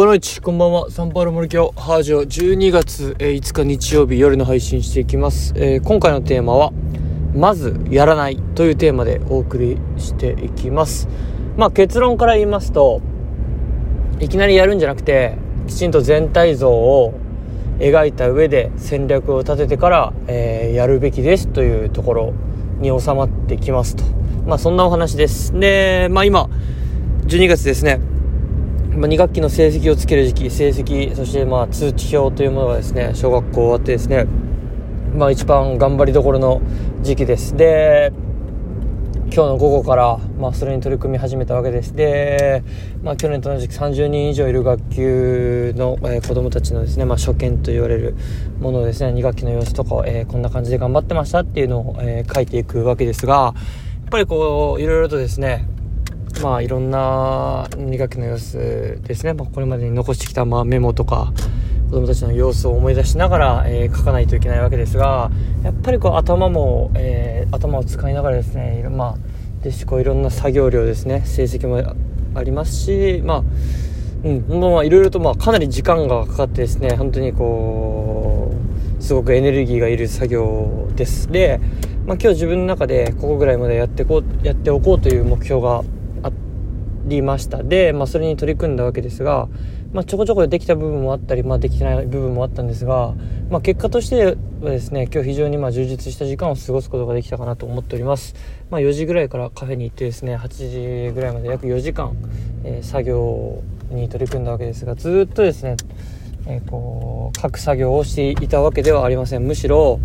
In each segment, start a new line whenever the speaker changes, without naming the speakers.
ぽの市こんばんは。サンパウロ森京ハージョ12月5日日曜日夜の配信していきます、えー、今回のテーマはまずやらないというテーマでお送りしていきます。まあ結論から言いますといきなりやるんじゃなくてきちんと全体像を描いた上で戦略を立ててから、えー、やるべきですというところに収まってきますと。まあそんなお話です。でまあ今12月ですね。まあ、2学期の成績をつける時期、成績、そしてまあ通知表というものがですね、小学校終わってですね、まあ一番頑張りどころの時期です。で、今日の午後から、まあ、それに取り組み始めたわけです。で、まあ、去年と同じく30人以上いる学級の、えー、子供たちのですね、まあ、初見と言われるものをですね、2学期の様子とか、えー、こんな感じで頑張ってましたっていうのを、えー、書いていくわけですが、やっぱりこう、いろいろとですね、まあいろんな2学期の様子ですね、まあ、これまでに残してきたまあメモとか子供たちの様子を思い出しながら、えー、書かないといけないわけですがやっぱりこう頭も、えー、頭を使いながらですねまあですしこういろんな作業量ですね成績もありますしまあうんまあいろいろとまあかなり時間がかかってですね本当にこうすごくエネルギーがいる作業です。で、まあ、今日自分の中でここぐらいまでやってこうやっておこうという目標がりました。で、まあ、それに取り組んだわけですが、まあ、ちょこちょこでできた部分もあったり、まあ、できてない部分もあったんですが、まあ、結果としてはですね今日非常にま充実した時間を過ごすことができたかなと思っております、ま、4時ぐらいからカフェに行ってですね8時ぐらいまで約4時間、えー、作業に取り組んだわけですがずっとですねえー、こう書く作業をしていたわけではありません。むしろ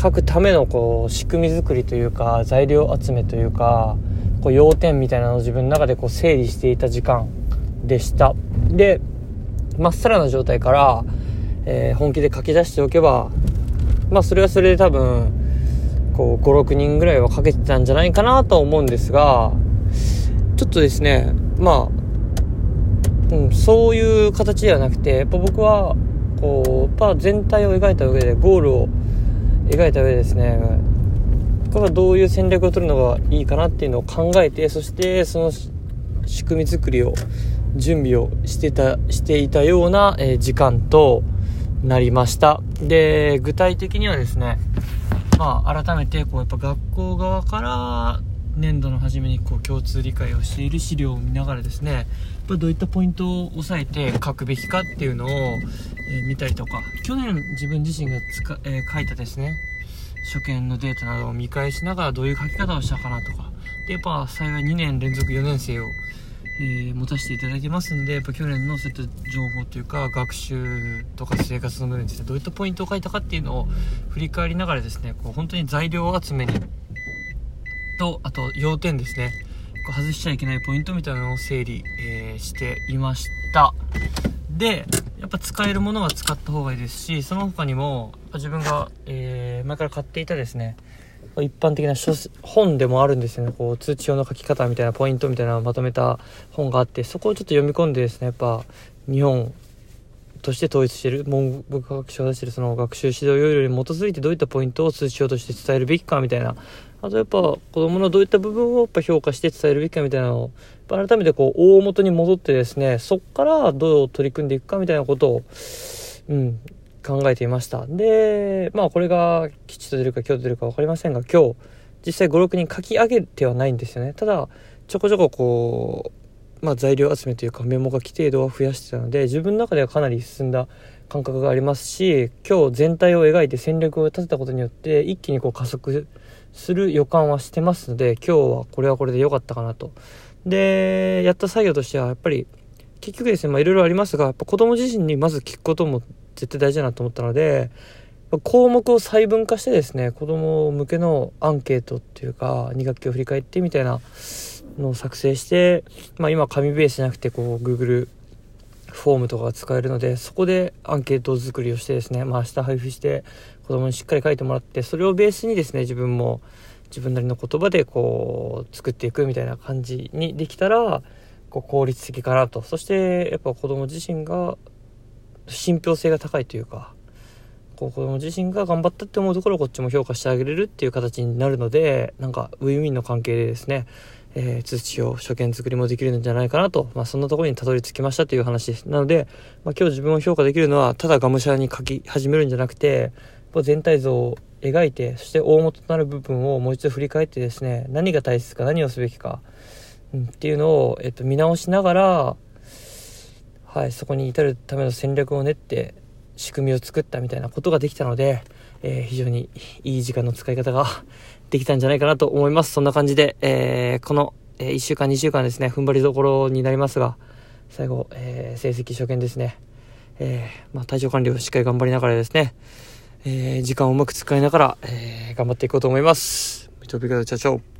書くためのこう仕組み作りというか材料集めというかこう要点みたいなのを自分の中でこう整理していた時間でした。でまっさらな状態から、えー、本気で書き出しておけばまあそれはそれで多分こう56人ぐらいはかけてたんじゃないかなと思うんですがちょっとですねまあ、うん、そういう形ではなくてやっぱ僕はこうやっぱ全体を描いた上でゴールを描いた上でですねこれはどういう戦略を取るのがいいかなっていうのを考えてそしてその仕組み作りを準備をしてたしていたような、え、時間となりました。で具体的にはですねまあ改めてこうやっぱ学校側から年度の初めにこう共通理解をしている資料を見ながらですねどういったポイントを押さえて書くべきかっていうのを、え、見たりとか去年自分自身がつか、えー、書いたですね初見のデータなどを見返しながらどういう書き方をしたかなとか。でやっぱ幸い2年連続4年生を、えー、持たせていただいてますんでやっぱ去年のそういった情報というか学習とか生活の部分ですねどういったポイントを書いたかっていうのを振り返りながらですねこう本当に材料集めにとあと要点ですねこう外しちゃいけないポイントみたいなのを整理、えー、していました。でやっぱ使えるものは使った方がいいですしその他にも自分が、えー、前から買っていたですね一般的な書本でもあるんですよね。こう通知用の書き方みたいなポイントみたいなのをまとめた本があってそこをちょっと読み込んでですねやっぱ日本として統一している文部科学省が出しているその学習指導要領に基づいてどういったポイントを通知用として伝えるべきかみたいな。あとやっぱ子供のどういった部分をやっぱ評価して伝えるべきかみたいなのを改めてこう大元に戻ってですねそっからどう取り組んでいくかみたいなことを、うん、考えていました。でまあこれが吉と出るか今日出るか分かりませんが今日実際56人書き上げてはないんですよね。ただちょこちょここう、まあ、材料集めというかメモ書き程度は増やしてたので自分の中ではかなり進んだ感覚がありますし今日全体を描いて戦略を立てたことによって一気にこう加速する予感はしてますので今日はこれはこれで良かったかなと。でやった作業としてはやっぱり結局ですねまあいろいろありますがやっぱ子供自身にまず聞くことも絶対大事だなと思ったので項目を細分化してですね子供向けのアンケートっていうか2学期を振り返ってみたいなのを作成して、まあ、今紙ベースじゃなくてこう Google フォームとかが使えるのでそこでアンケート作りをしてですね、まあ、明日配布して子供にしっかり書いてもらってそれをベースにですね自分も自分なりの言葉でこう作っていくみたいな感じにできたらこう効率的かなと。そしてやっぱ子供自身が信憑性が高いというかこう子供自身が頑張ったって思うところをこっちも評価してあげれるっていう形になるのでなんかウィンウィンの関係でですね、えー、通知表、初見作りもできるんじゃないかなと、まあ、そんなところにたどり着きましたという話です。なので、まあ、今日自分を評価できるのは、ただがむしゃらに書き始めるんじゃなくて、全体像を描いて、そして大元となる部分をもう一度振り返ってですね、何が大切か、何をすべきか、うん、っていうのを、えっと、見直しながら、はい、そこに至るための戦略を練って、仕組みを作ったみたいなことができたので、えー、非常にいい時間の使い方が できたんじゃないかなと思います。そんな感じで、えー、この、え、1週間、2週間ですね、踏ん張りどころになりますが、最後、えー、成績初見ですね。え、まあ、体調管理をしっかり頑張りながらですね、え、時間をうまく使いながら、え、頑張っていこうと思います。チャチャ。